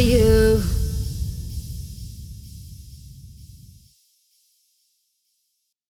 you.